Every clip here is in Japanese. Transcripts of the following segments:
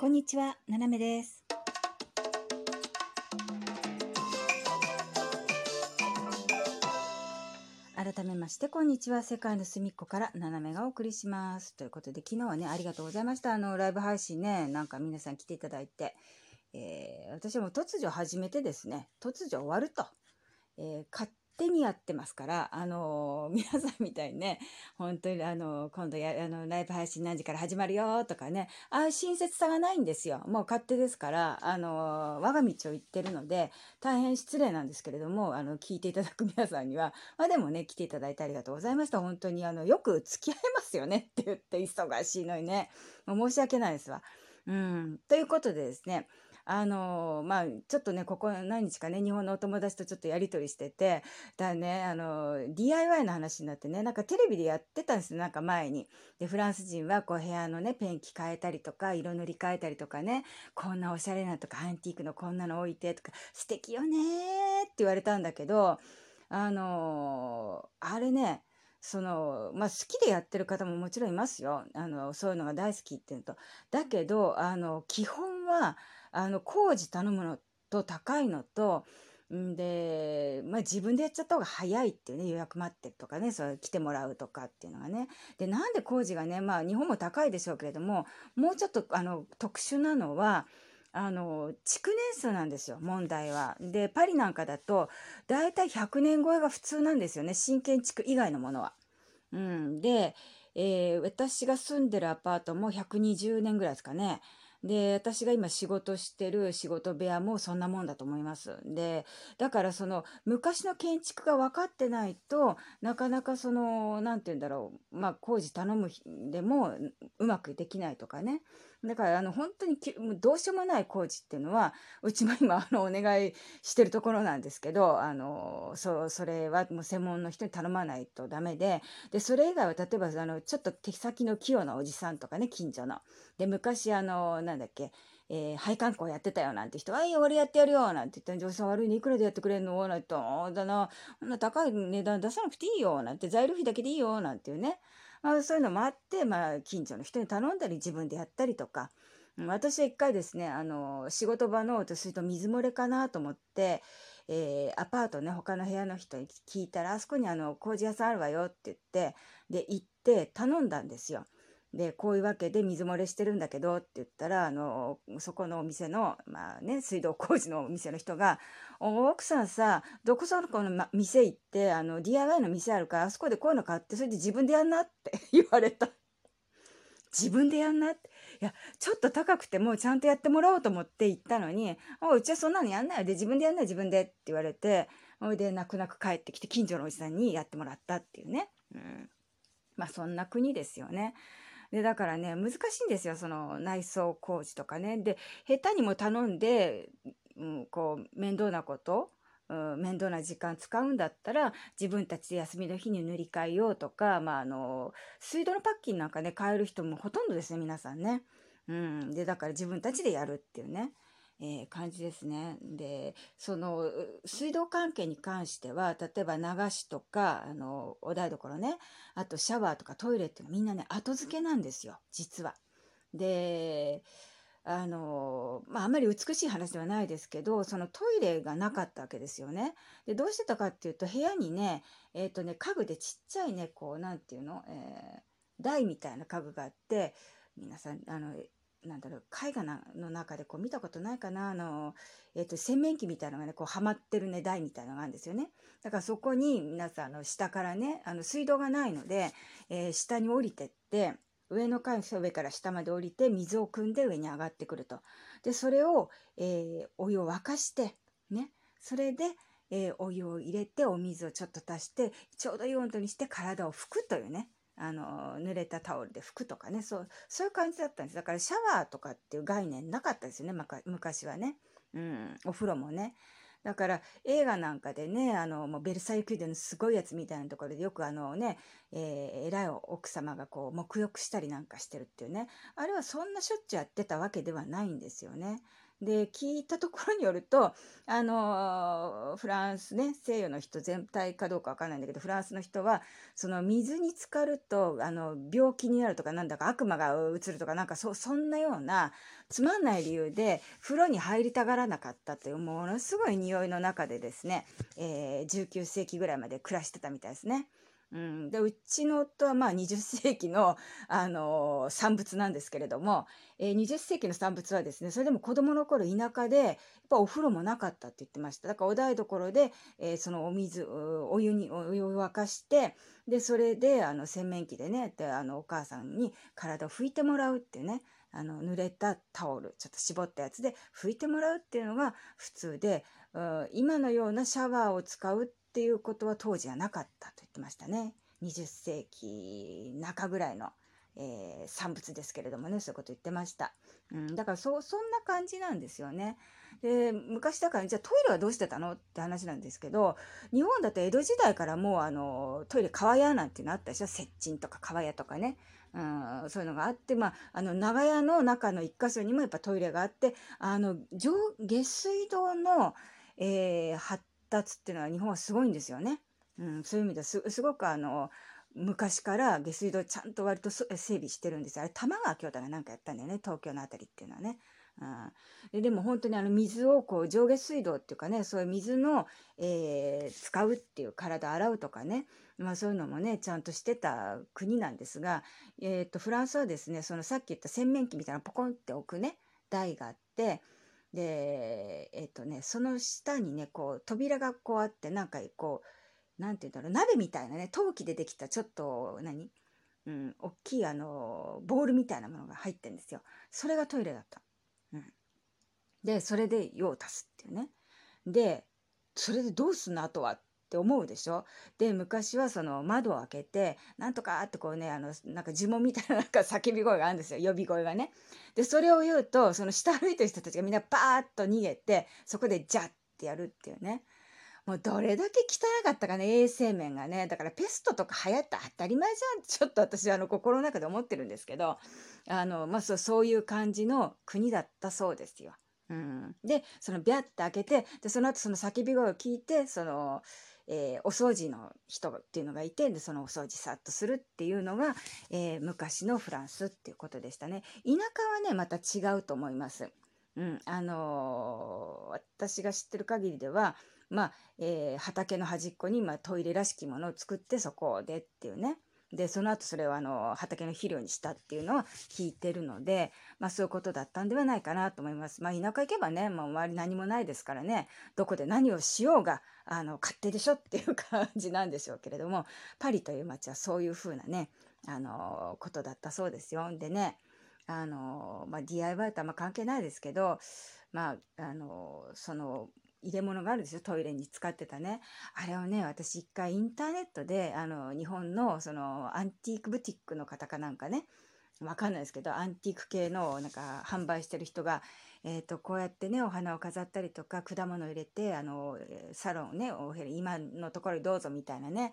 こんにちは、ななめです。改めまして、こんにちは。世界の隅っこからななめがお送りします。ということで、昨日はね、ありがとうございました。あの、ライブ配信ね、なんか皆さん来ていただいて、えー私はもう突如始めてですね、突如終わると、えー勝手にやってますから、あのー 皆さんみたいにね、本当にあの今度やあのライブ配信何時から始まるよとかねああいう親切さがないんですよ。もう勝手ですからあの我が道を行ってるので大変失礼なんですけれどもあの聞いていただく皆さんにはまあでもね来ていただいてありがとうございました。本当にあのよく付き合いますよねって言って忙しいのにね。もう申し訳ないですわ。うん、ということでですねあのまあちょっとねここ何日かね日本のお友達とちょっとやり取りしててだねあの DIY の話になってねなんかテレビでやってたんですよなんか前に。でフランス人はこう部屋のねペンキ変えたりとか色塗り替えたりとかねこんなおしゃれなとかアンティークのこんなの置いてとか素敵よねって言われたんだけどあのあれねそのまあ好きでやってる方ももちろんいますよあのそういうのが大好きっていうのとだけどあの基本はあの工事頼むのと高いのとんで、まあ、自分でやっちゃった方が早いっていうね予約待ってとかねそう来てもらうとかっていうのがねでなんで工事がねまあ日本も高いでしょうけれどももうちょっとあの特殊なのはあの築年数なんですよ問題は。でパリなんかだとだいたい100年超えが普通なんですよね新建築以外のものは。うん、で、えー私が住んでるアパートも120年ぐらいですかね。で私が今仕事してる仕事部屋もそんなもんだと思います。でだからその昔の建築が分かってないとなかなかその何て言うんだろうまあ工事頼むでもうまくできないとかねだからあの本当にきもうどうしようもない工事っていうのはうちも今あのお願いしてるところなんですけどあのそそれはもう専門の人に頼まないとダメででそれ以外は例えばあのちょっと手先の器用なおじさんとかね近所の。で昔あのなんだっけえー配管工やってたよなんて人は「いいよ俺やってやるよ」なんて言って「女性悪いねいくらでやってくれんの?」なんて言ってあーだなこんな高い値段出さなくていいよ」なんて材料費だけでいいよなんていうね、まあ、そういうのもあって、まあ、近所の人に頼んだり自分でやったりとか。私は一回ですねあの仕事場のとすると水漏れかなと思って、えーアパートね他の部屋の人に聞いたらあそこにあの工事屋さんあるわよって言ってで行って頼んだんですよ。でこういうわけで水漏れしてるんだけどって言ったらあのそこのお店の、まあね、水道工事のお店の人が「奥さんさどこそこの、ま、店行ってあの DIY の店あるからあそこでこういうの買ってそれで自分でやんな」って 言われた。自分でやんなっていやちょっと高くてもちゃんとやってもらおうと思って行ったのに「おうちはそんなのやんないよで自分でやんない自分で」って言われてほいで泣く泣く帰ってきて近所のおじさんにやってもらったっていうね、うん、まあそんな国ですよね。でだからね難しいんですよその内装工事とかね。で下手にも頼んで、うん、こう面倒なこと、うん、面倒な時間使うんだったら自分たちで休みの日に塗り替えようとか、まあ、あの水道のパッキンなんかね変える人もほとんどですね皆さんね。うん、でだから自分たちでやるっていうね。えー感じですね。でその水道関係に関しては例えば流しとかあのお台所ねあとシャワーとかトイレっていうのはみんなね後付けなんですよ実は。であのまあ、あんまり美しい話ではないですけどそのトイレがなかったわけですよね。でどうしてたかっていうと部屋にね,、えーとね家具でちっちゃいねこうなんていうの、えー台みたいな家具があって皆さんあのなんだろう絵画の中でこう見たことないかなあの、えー、と洗面器みたいなのがねこうはまってるね台みたいなのがあるんですよね。だからそこに皆さんあの下からねあの水道がないので、えー下に降りてって上の階の上から下まで降りて水を汲んで上に上がってくると。でそれを、えーお湯を沸かしてねそれで、えーお湯を入れてお水をちょっと足してちょうどいい温度にして体を拭くというねあの濡れたタオルで拭くとかね。そうそういう感じだったんです。だからシャワーとかっていう概念なかったですよね。ま昔はね、うん、お風呂もね。だから映画なんかでねあのもうベルサイユ宮殿のすごいやつみたいなところでよくあのね、えー偉い奥様がこう沐浴したりなんかしてるっていうね。あれはそんなしょっちゅうやってたわけではないんですよね。で聞いたところによるとあのフランスね西洋の人全体かどうかわかんないんだけどフランスの人はその水に浸かるとあの病気になるとかなんだか悪魔がうつるとかなんかそそんなようなつまんない理由で風呂に入りたがらなかったというものすごい匂いの中でですね、えー、19世紀ぐらいまで暮らしてたみたいですね。うん、でうちの夫はまあ20世紀の、あのー、産物なんですけれども、えー、20世紀の産物はですねそれでも子供の頃田舎でやっぱお風呂もなかったって言ってました。だからお台所で、えー、そのお水お湯にお湯を沸かしてでそれであの洗面器でねであのお母さんに体を拭いてもらうってねあの濡れたタオルちょっと絞ったやつで拭いてもらうっていうのが普通で、今のようなシャワーを使うっていうことは当時はなかったと言ってましたね。20世紀中ぐらいの、えー、産物ですけれどもねそういうこと言ってました、うん、だからそそんな感じなんですよね。で昔だからじゃあトイレはどうしてたのって話なんですけど日本だと江戸時代からもうあのトイレ川屋なんていうのあったでしょ？接近とか川屋とかね、うん、そういうのがあって、まあ、あの長屋の中の一箇所にもやっぱトイレがあってあの上下水道の、えー、発達っていうのは日本はすごいんですよね。うん、そういう意味ですごくあの昔から下水道ちゃんと割と整備してるんですあれ玉川京太が何かやったんだよね。東京の辺りっていうのはね。うん、ででも本当にあの水をこう上下水道っていうかねそういう水の、えー、使うっていう体洗うとかね、まあ、そういうのもねちゃんとしてた国なんですが、えー、とフランスはですねそのさっき言った洗面器みたいなポコンって置くね台があってでえっ、ー、とねその下にねこう扉がこうあってなんかこう何て言うんだろう鍋みたいなね陶器でできたちょっと何？うん、大きいあのボールみたいなものが入ってんですよ。それがトイレだった。うん、でそれで用を足すっていうね。でそれでどうすんの？あとはって思うでしょ？で昔はその窓を開けてなんとかってこうねあのなんか呪文みたいな なんか叫び声があるんですよ呼び声がね。でそれを言うとその下歩いてる人たちがみんなパーッと逃げてそこでジャッってやるっていうね。もうどれだけ汚かったかね、衛生面がね。だからペストとか流行った当たり前じゃん。ちょっと私、あの、心の中で思ってるんですけど、あの、まあ、そう、そういう感じの国だったそうですよ。うん。で、そのビャッて開けて、で、その後その叫び声を聞いて、その、えー、お掃除の人っていうのがいてでそのお掃除さっとするっていうのが、えー、昔のフランスっていうことでしたね田舎はねまた違うと思います、うんあのー、私が知ってる限りではまあ、えー、畑の端っこに、まあ、トイレらしきものを作ってそこでっていうね。で、その後それをあの、畑の肥料にしたっていうのは聞いてるので、まあそういうことだったんではないかなと思います。まあ田舎行けばね、もう周り何もないですからね、どこで何をしようが、あの、勝手でしょっていう感じなんでしょうけれども、パリという街はそういうふうなね、あの、ことだったそうですよ。でね、あの、まあ DIY とあんま関係ないですけど、まあ、あの、その、入れ物があるですよ。トイレに使ってたね。あれをね私一回インターネットであの日本のそのアンティークブティックの方かなんかね。わかんないですけどアンティーク系のなんか販売してる人が、えーと、こうやってねお花を飾ったりとか果物を入れてあのサロンねお部屋今のところにどうぞみたいなね、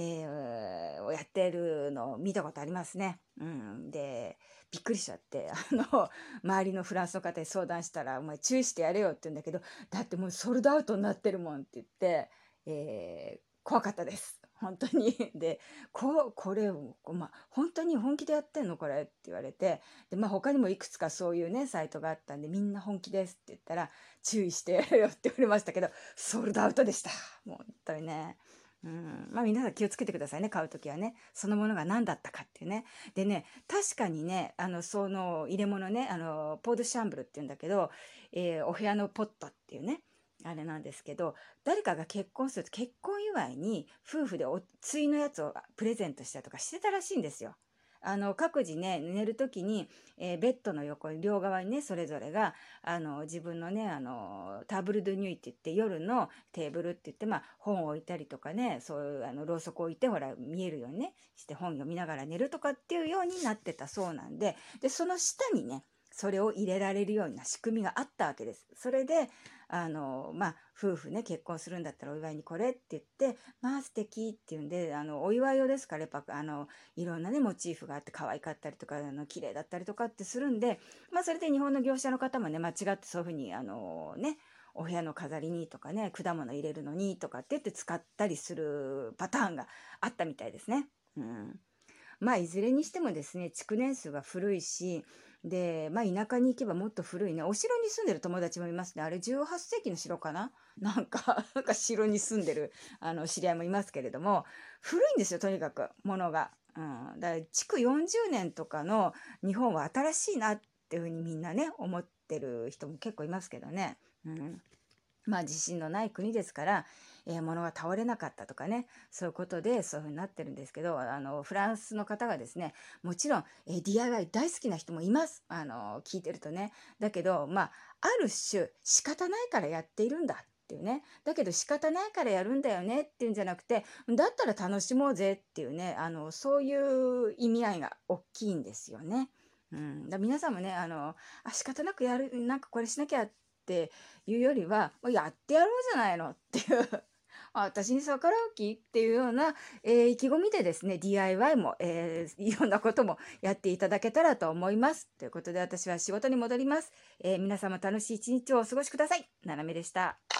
えー、をやってるのを見たことありますね。うん、でびっくりしちゃって あの周りのフランスの方に相談したら「お前注意してやれよ」って言うんだけどだってもうソールドアウトになってるもんって言って、えー、怖かったです。本当に。で、ここれを、まあ、本当に本気でやってんのこれって言われて、で、まあ、他にもいくつかそういうね、サイトがあったんで、みんな本気ですって言ったら、注意してやれよって言われましたけど、ソールドアウトでした。もう本当にね。うん、まあ皆さん気をつけてくださいね。買う時はね。そのものが何だったかっていうね。でね確かにねあのその入れ物ねあのポードシャンブルっていうんだけど、えー、お部屋のポットっていうねあれなんですけど誰かが結婚すると結婚祝いに夫婦でおついのやつをプレゼントしたとかしてたらしいんですよ。あの各自ね寝る時に、えー、ベッドの横に両側にねそれぞれがあの自分のねあのタブル・ドゥ・ニュイって言って夜のテーブルって言って、まあ、本を置いたりとかねそういうあのろうそく置いてほら見えるようにねして本読みながら寝るとかっていうようになってたそうなんででその下にねそれを入れられるような仕組みがあったわけです。それであのまあ夫婦ね結婚するんだったらお祝いにこれって言ってまあ素敵っていうんであのお祝い用ですからやっぱあのいろんなねモチーフがあって可愛かったりとかあの綺麗だったりとかってするんでまあそれで日本の業者の方もね間違ってそういうふうにあのねお部屋の飾りにとかね果物入れるのにとかって言って使ったりするパターンがあったみたいですね。うんまあいずれにしてもですね築年数が古いしで、まあ、田舎に行けばもっと古いね。お城に住んでる友達もいますね。あれ18世紀の城かな？なんか なんか城に住んでるあの知り合いもいますけれども。古いんですよとにかく。ものが。うん、だから築40年とかの日本は新しいなっていうふうにみんなね思ってる人も結構いますけどね。うん。まあ地震のない国ですから、えー、物が倒れなかったとかねそういうことでそういうふうになってるんですけどあのフランスの方がですねもちろん、えー、DIY 大好きな人もいます。あの聞いてるとね。だけどまあある種仕方ないからやっているんだっていうね。だけど仕方ないからやるんだよねっていうんじゃなくてだったら楽しもうぜっていうねあのそういう意味合いが大きいんですよね。うん、だ皆さんもねあのあ仕方なくやるなんかこれしなきゃっていうよりは、やってやろうじゃないのっていう私に逆らう気？っていうような、えー、意気込みでですね、DIY も、えー、いろんなこともやっていただけたらと思います。ということで私は仕事に戻ります。えー、皆様楽しい一日をお過ごしください。ななめでした。